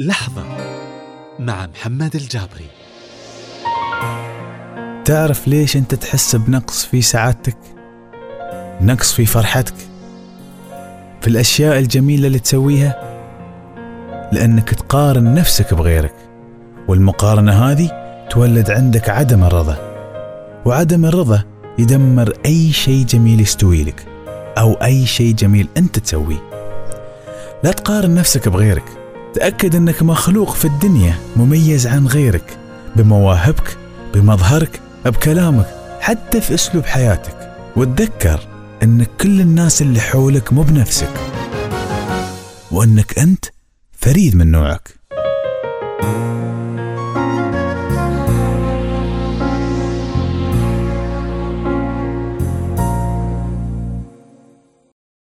لحظة مع محمد الجابري. تعرف ليش أنت تحس بنقص في سعادتك؟ نقص في فرحتك؟ في الأشياء الجميلة اللي تسويها؟ لأنك تقارن نفسك بغيرك والمقارنة هذه تولد عندك عدم الرضا. وعدم الرضا يدمر أي شيء جميل يستوي لك أو أي شيء جميل أنت تسويه. لا تقارن نفسك بغيرك تأكد إنك مخلوق في الدنيا مميز عن غيرك بمواهبك بمظهرك بكلامك حتى في أسلوب حياتك. وتذكر إن كل الناس اللي حولك مو بنفسك وإنك أنت فريد من نوعك.